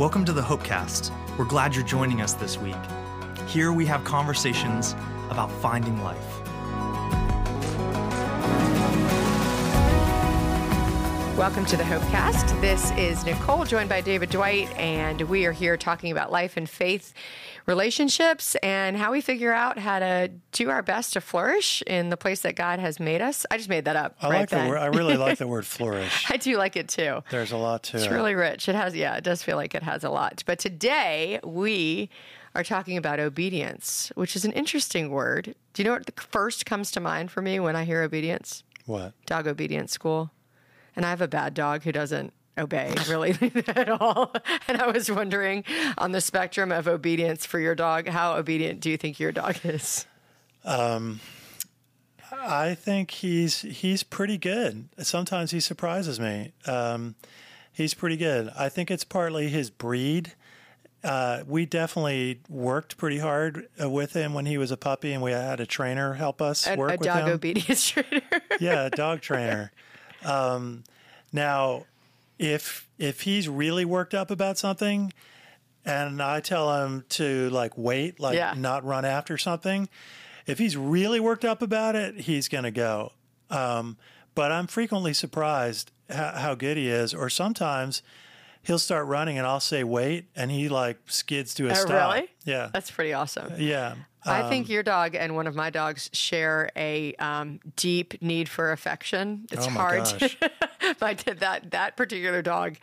Welcome to the Hopecast. We're glad you're joining us this week. Here we have conversations about finding life. Welcome to the Hopecast. This is Nicole, joined by David Dwight, and we are here talking about life and faith relationships and how we figure out how to do our best to flourish in the place that God has made us. I just made that up. I right like then. the word. I really like the word flourish. I do like it too. There's a lot to It's it. really rich. It has, yeah, it does feel like it has a lot. But today we are talking about obedience, which is an interesting word. Do you know what first comes to mind for me when I hear obedience? what? Dog obedience school. And I have a bad dog who doesn't obey really at all. And I was wondering on the spectrum of obedience for your dog, how obedient do you think your dog is? I think he's he's pretty good. Sometimes he surprises me. Um, he's pretty good. I think it's partly his breed. Uh, we definitely worked pretty hard uh, with him when he was a puppy, and we had a trainer help us A, work a with dog him. obedience trainer. yeah, a dog trainer. Um, now, if if he's really worked up about something, and I tell him to like wait, like Yeah. not run after something, if he's really worked up about it, he's going to go. Um, but I'm frequently surprised how, how good he is, or sometimes he'll start running and I'll say wait, and he like skids to a Oh, stop. really? Yeah, That's pretty awesome. yeah. I think your dog and one of my dogs share a um, deep need for affection. It's Oh hard. To, my, that that particular dog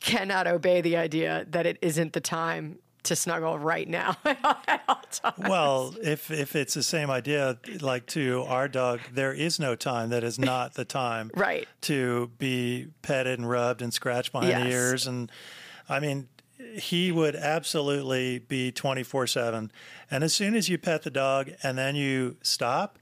cannot obey the idea that it isn't the time to snuggle right now at all times. Well, if if it's the same idea, like to our dog, there is no time that is not the time, Right. To be petted and rubbed and scratched behind Yes. the ears, and I mean, he would absolutely be twenty four seven. And as soon as you pet the dog and then you stop,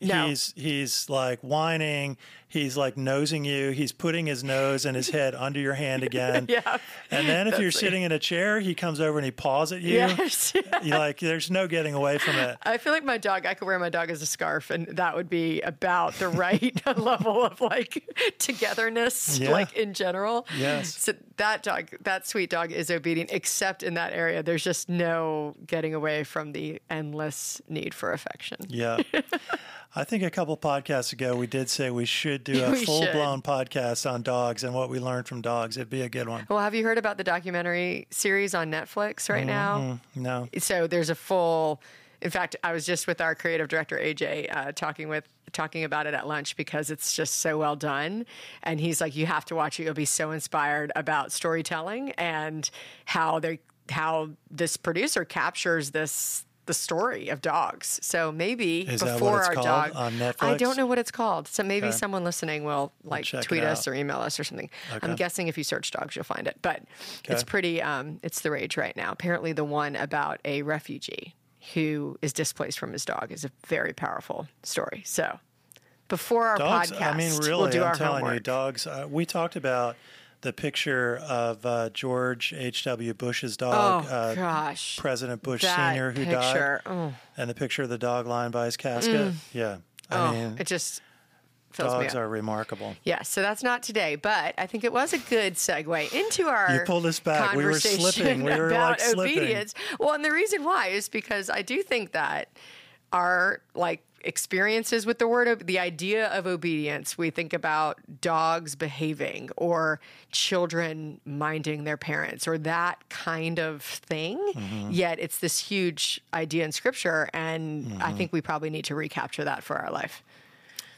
No. he's he's like whining. He's like nosing you. He's putting his nose and his head under your hand again. Yeah. And then if you're That's- sitting in a chair, he comes over and he paws at you. Yes. You're like there's no getting away from it. I feel like my dog, I could wear my dog as a scarf, and that would be about the right level of like togetherness, Yeah. like in general. Yes. So that dog, that sweet dog is obedient, except in that area. There's just no getting away from the endless need for affection. Yeah. I think a couple podcasts ago we did say we should do a We should. full blown podcast on dogs and what we learned from dogs. It'd be a good one. Well, have you heard about the documentary series on Netflix right now? No. so there's a full in fact i was just with our creative director aj uh, talking with talking about it at lunch because it's just so well done and he's like you have to watch it you'll be so inspired about storytelling and how they how this producer captures this the story of dogs. So maybe Is before our dog on I don't know what it's called. So maybe Okay. someone listening will like it tweet us or email us or something. I'm guessing if you search dogs, you'll find it. But it's pretty. Um, it's the rage right now. Apparently, the one about a refugee who is displaced from his dog is a very powerful story. So before our Dogs, podcast, I mean, really, we'll do I'm our telling you, dogs. Uh, we talked about the picture of uh, George H.W. Bush's dog, Oh, uh, gosh. President Bush that Sr., who picture. died, Oh, and the picture of the dog lying by his casket. Yeah. I oh, mean, it just dogs are remarkable. Yeah, so that's not today, but I think it was a good segue into our. You pulled us back. We were slipping. We were, about like, slipping. obedience. Well, and the reason why is because I do think that our like experiences with the word, the idea of obedience, we think about dogs behaving or children minding their parents or that kind of thing. Mm-hmm. Yet it's this huge idea in scripture, and I Mm-hmm. think we probably need to recapture that for our life.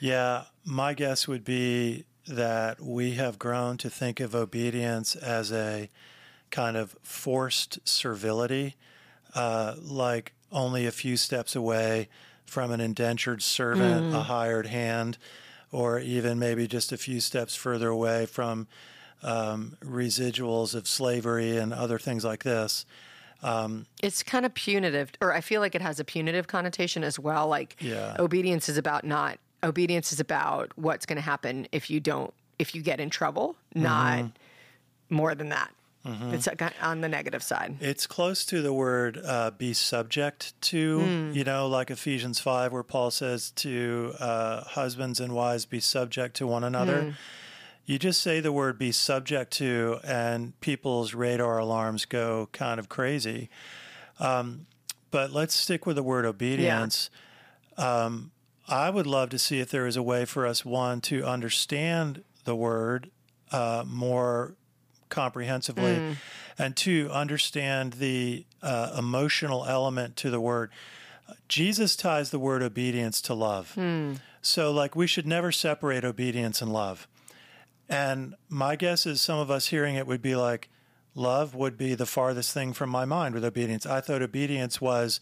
Yeah, my guess would be that we have grown to think of obedience as a kind of forced servility, uh, like only a few steps away from an indentured servant, a mm. hired hand, or even maybe just a few steps further away from um, residuals of slavery and other things like this. Um, it's kind of punitive, or I feel like it has a punitive connotation as well. Like Yeah. obedience is about not obedience is about what's going to happen if you don't if you get in trouble, not mm-hmm. more than that. It's on the negative side. It's close to the word uh, be subject to, you know, like Ephesians 5, where Paul says to uh, husbands and wives be subject to one another. you just say the word be subject to, and people's radar alarms go kind of crazy. Um, but let's stick with the word obedience. Um, I would love to see if there is a way for us, one, to understand the word uh, more comprehensively, and two, understand the uh, emotional element to the word. Jesus ties the word obedience to love. So, like, we should never separate obedience and love. And my guess is some of us hearing it would be like, love would be the farthest thing from my mind with obedience. I thought obedience was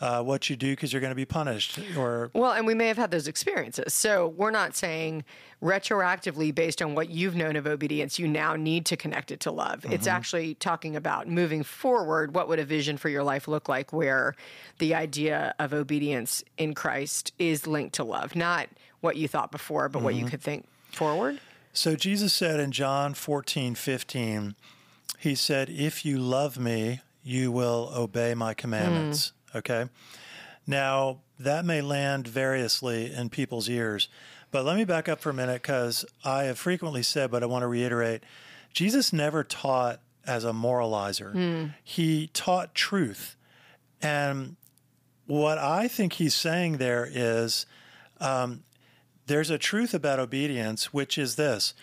uh, what you do because you're going to be punished, or Well, and we may have had those experiences. So we're not saying retroactively, based on what you've known of obedience, you now need to connect it to love. It's mm-hmm. actually talking about moving forward. What would a vision for your life look like where the idea of obedience in Christ is linked to love, not what you thought before, but what you mm-hmm. could think forward? So Jesus said in John 14, 15, he said, If you love me, you will obey my commandments. Mm. Okay. Now, that may land variously in people's ears, but let me back up for a minute because I have frequently said, but I want to reiterate Jesus never taught as a moralizer, hmm. he taught truth. And what I think he's saying there is um, there's a truth about obedience, which is this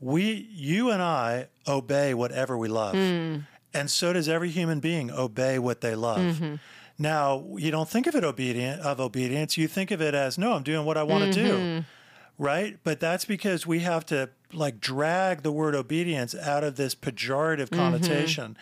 we, you and I, obey whatever we love. Hmm. And so does every human being obey what they love. Mm-hmm. Now, you don't think of it obedient of obedience, you think of it as no, I'm doing what I want to do. Mm-hmm. Right? But that's because we have to like drag the word obedience out of this pejorative mm-hmm. connotation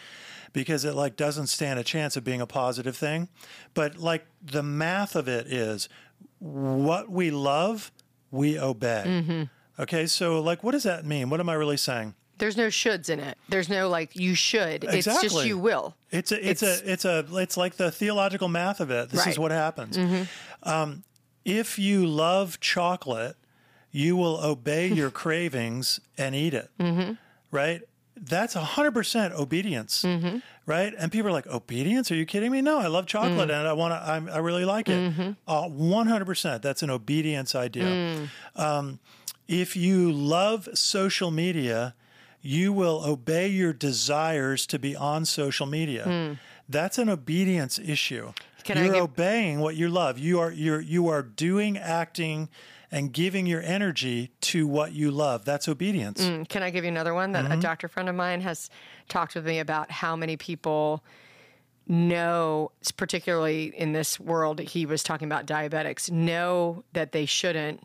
because it like doesn't stand a chance of being a positive thing. But like the math of it is what we love, we obey. Mm-hmm. Okay, so like what does that mean? What am I really saying? There's no shoulds in it. There's no like you should. It's just you will. It's a, it's, a, it's a, it's like the theological math of it. This is what happens. Mm-hmm. Um, if you love chocolate, you will obey your cravings and eat it. Mm-hmm. Right? That's hundred percent obedience. Mm-hmm. Right? And people are like, obedience? Are you kidding me? No, I love chocolate mm. and I want to. I, I really like it. Uh, one hundred percent. That's an obedience idea. Mm. Um, if you love social media, you will obey your desires to be on social media. That's an obedience issue. Can you're give- obeying what you love. You are you're you are doing, acting, and giving your energy to what you love. That's obedience. Can I give you another one that Mm-hmm. a doctor friend of mine has talked with me about how many people know, particularly in this world, he was talking about diabetics, know that they shouldn't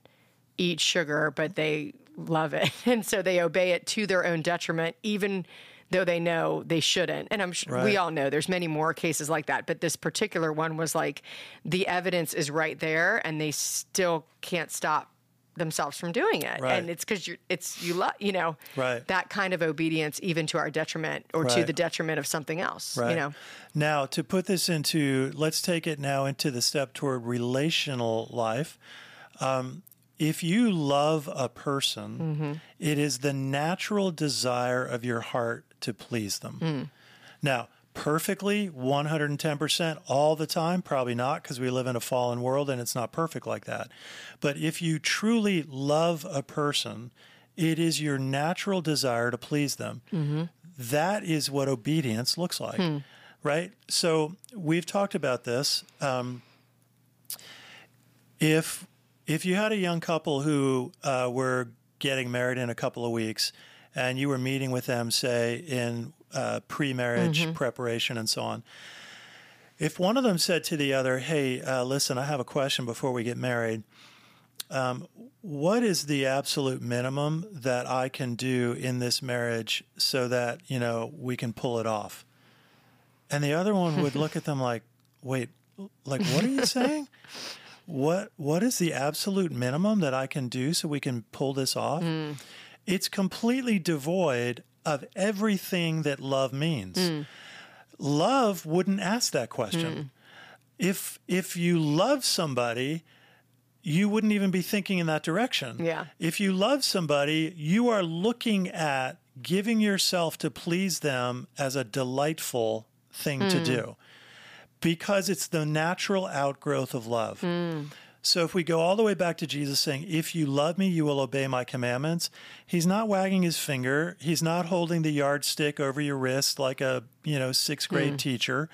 eat sugar, but they love it. And so they obey it to their own detriment, even though they know they shouldn't. And I'm sure we all know there's many more cases like that, but this particular one was like the evidence is right there and they still can't stop themselves from doing it. Right. And it's because you're, it's, you love, you know, Right. that kind of obedience, even to our detriment or to the detriment of something else, Right. you know? Now, to put this into, let's take it now into the step toward relational life. Um, if you love a person, mm-hmm. it is the natural desire of your heart to please them. Mm. Now, perfectly 110% all the time probably not because we live in a fallen world and it's not perfect like that. But if you truly love a person it is your natural desire to please them. Mm-hmm. That is what obedience looks like hmm. right? So we've talked about this um, if if you had a young couple who uh, were getting married in a couple of weeks and you were meeting with them say in uh, pre-marriage preparation and so on if one of them said to the other hey uh, listen i have a question before we get married. Um, what is the absolute minimum that i can do in this marriage so that you know we can pull it off? And the other one would look at them like wait like what are you saying what what is the absolute minimum that I can do so we can pull this off? Mm. It's completely devoid of everything that love means. Mm. Love wouldn't ask that question. Mm. If if you love somebody, you wouldn't even be thinking in that direction. Yeah. If you love somebody, you are looking at giving yourself to please them as a delightful thing to do because it's the natural outgrowth of love. So if we go all the way back to Jesus saying, If you love me, you will obey my commandments, he's not wagging his finger. He's not holding the yardstick over your wrist like a, you know, sixth hmm. grade teacher.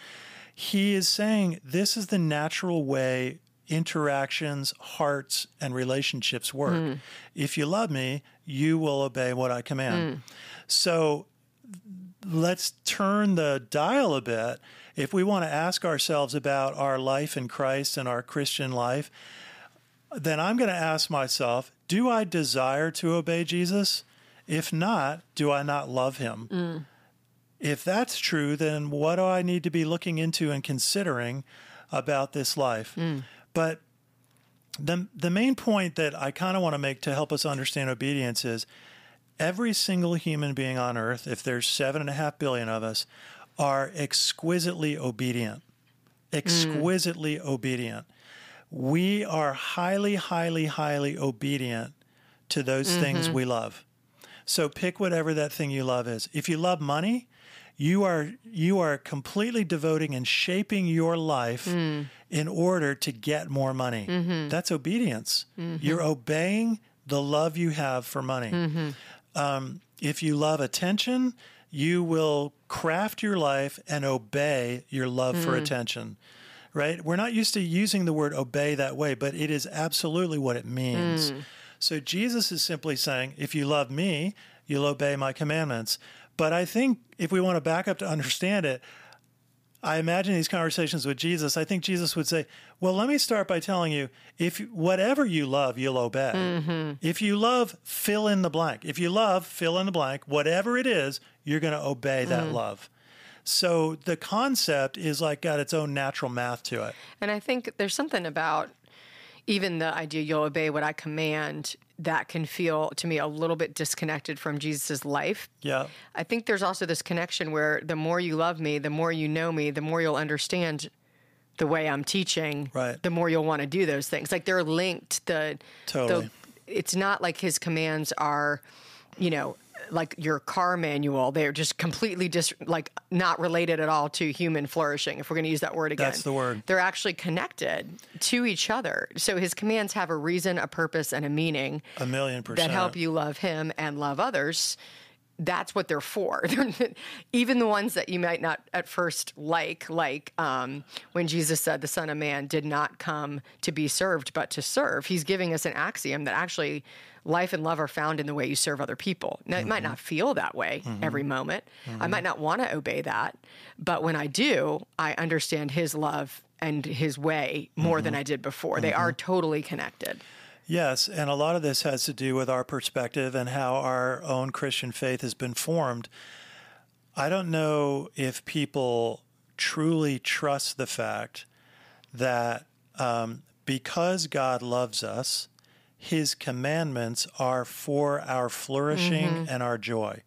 He is saying this is the natural way interactions, hearts, and relationships work. Hmm. If you love me, you will obey what I command. Hmm. So let's turn the dial a bit. If we want to ask ourselves about our life in Christ and our Christian life, then I'm going to ask myself, do I desire to obey Jesus? If not, do I not love him? Mm. If that's true, then what do I need to be looking into and considering about this life? Mm. But the the main point that I kind of want to make to help us understand obedience is every single human being on earth, if there's seven and a half billion of us, are exquisitely obedient. Exquisitely mm. obedient. We are highly, highly, highly obedient to those things mm-hmm. we love. So pick whatever that thing you love is. If you love money, you are you are completely devoting and shaping your life mm. in order to get more money. Mm-hmm. That's obedience. Mm-hmm. You're obeying the love you have for money. Um, if you love attention, you will craft your life and obey your love for mm. attention. Right? We're not used to using the word obey that way, but it is absolutely what it means. Mm. So Jesus is simply saying, if you love me, you'll obey my commandments. But I think if we want to back up to understand it, I imagine these conversations with Jesus, I think Jesus would say, "Well, let me start by telling you if whatever you love, you'll obey. Mm-hmm. If you love, fill in the blank. If you love, fill in the blank. Whatever it is, you're going to obey that mm. love." So the concept is like got its own natural math to it. And I think there's something about even the idea you'll obey what I command that can feel to me a little bit disconnected from Jesus' life. Yeah. I think there's also this connection where the more you love me, the more you know me, the more you'll understand the way I'm teaching, Right. the more you'll want to do those things. Like they're linked. The, Totally. the it's not like his commands are, you know, like your car manual. They're just completely just like not related at all to human flourishing. If we're going to use that word again, That's the word. They're actually connected to each other. So his commands have a reason, a purpose, and a meaning A million percent. that help you love him and love others. That's what they're for. Even the ones that you might not at first like, like um, when Jesus said the Son of Man did not come to be served, but to serve. He's giving us an axiom that actually life and love are found in the way you serve other people. Now, it might mm-hmm. not feel that way mm-hmm. every moment. I mm-hmm. might not want to obey that. But when I do, I understand his love and his way more than I did before. They are totally connected. Yes, and a lot of this has to do with our perspective and how our own Christian faith has been formed. I don't know if people truly trust the fact that um, because God loves us, his commandments are for our flourishing mm-hmm. and our joy.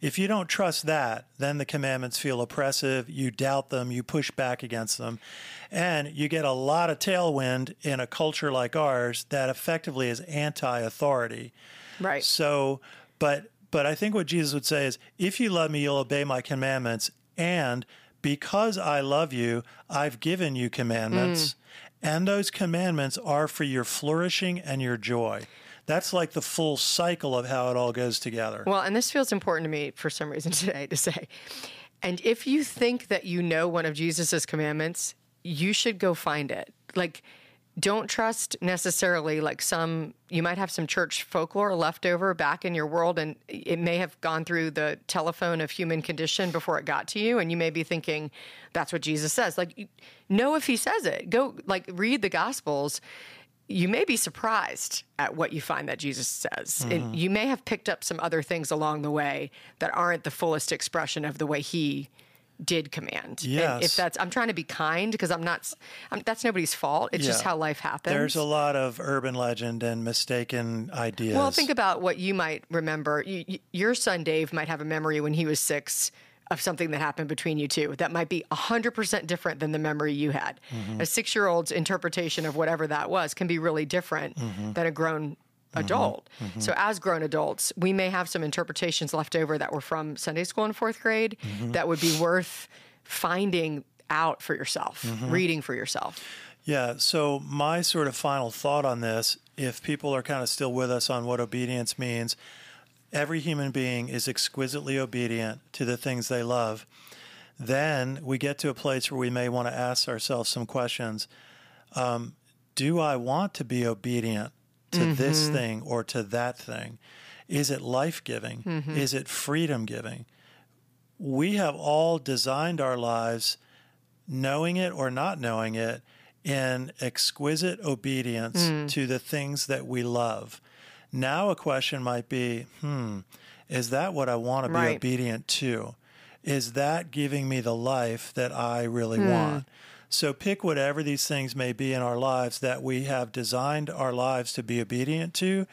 If you don't trust that, then the commandments feel oppressive. You doubt them, you push back against them, and you get a lot of tailwind in a culture like ours that effectively is anti authority. Right. So, but but I think what Jesus would say is, if you love me, you'll obey my commandments, and because I love you, I've given you commandments, mm. And those commandments are for your flourishing and your joy. That's like the full cycle of how it all goes together. Well, and this feels important to me for some reason today to say. And if you think that you know one of Jesus's commandments, you should go find it. Like, don't trust necessarily like some, you might have some church folklore left over back in your world, and it may have gone through the telephone of human condition before it got to you. And you may be thinking, that's what Jesus says. Like, know if he says it. Go, like, read the Gospels you may be surprised at what you find that Jesus says. And mm-hmm. you may have picked up some other things along the way that aren't the fullest expression of the way he did command. And Yes. if that's, I'm trying to be kind because I'm not, I'm, that's nobody's fault. It's just how life happens. There's a lot of urban legend and mistaken ideas. Well, think about what you might remember. You, you, your son Dave might have a memory when he was six of something that happened between you two that might be 100% different than the memory you had. Mm-hmm. A six year old's interpretation of whatever that was can be really different mm-hmm. than a grown Mm-hmm. adult. Mm-hmm. So, as grown adults, we may have some interpretations left over that were from Sunday school in fourth grade mm-hmm. that would be worth finding out for yourself, reading for yourself. Yeah. So, my sort of final thought on this if people are kind of still with us on what obedience means, every human being is exquisitely obedient to the things they love. Then we get to a place where we may want to ask ourselves some questions. Um, do I want to be obedient to mm-hmm. this thing or to that thing? Is it life giving? Mm-hmm. Is it freedom giving? We have all designed our lives, knowing it or not knowing it, in exquisite obedience mm. to the things that we love. Now, a question might be hmm, is that what I want to be right. obedient to? Is that giving me the life that I really mm. want? So pick whatever these things may be in our lives that we have designed our lives to be obedient to.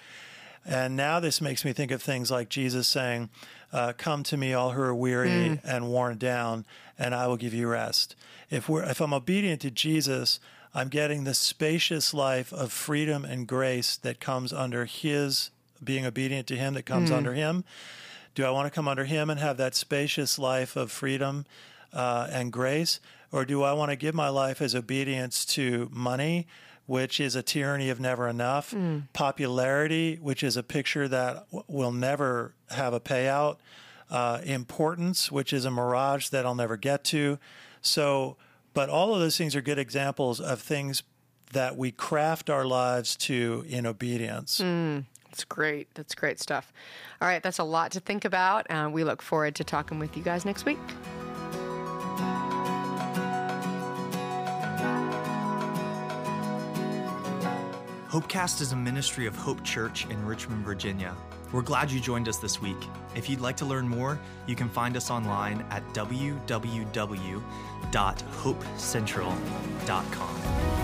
And now this makes me think of things like Jesus saying, uh, "Come to me, all who are weary mm. and worn down, and I will give you rest." If we're if I'm obedient to Jesus, I'm getting the spacious life of freedom and grace that comes under His being obedient to Him, that comes mm. under Him. Do I want to come under Him and have that spacious life of freedom uh, and grace? Or do I want to give my life as obedience to money, which is a tyranny of never enough, mm. popularity, which is a picture that w- will never have a payout, uh, importance, which is a mirage that I'll never get to? So, but all of those things are good examples of things that we craft our lives to in obedience. Mm, that's great. That's great stuff. All right, that's a lot to think about. Uh, we look forward to talking with you guys next week. Hopecast is a ministry of Hope Church in Richmond, Virginia. We're glad you joined us this week. If you'd like to learn more, you can find us online at www.hopecentral.com.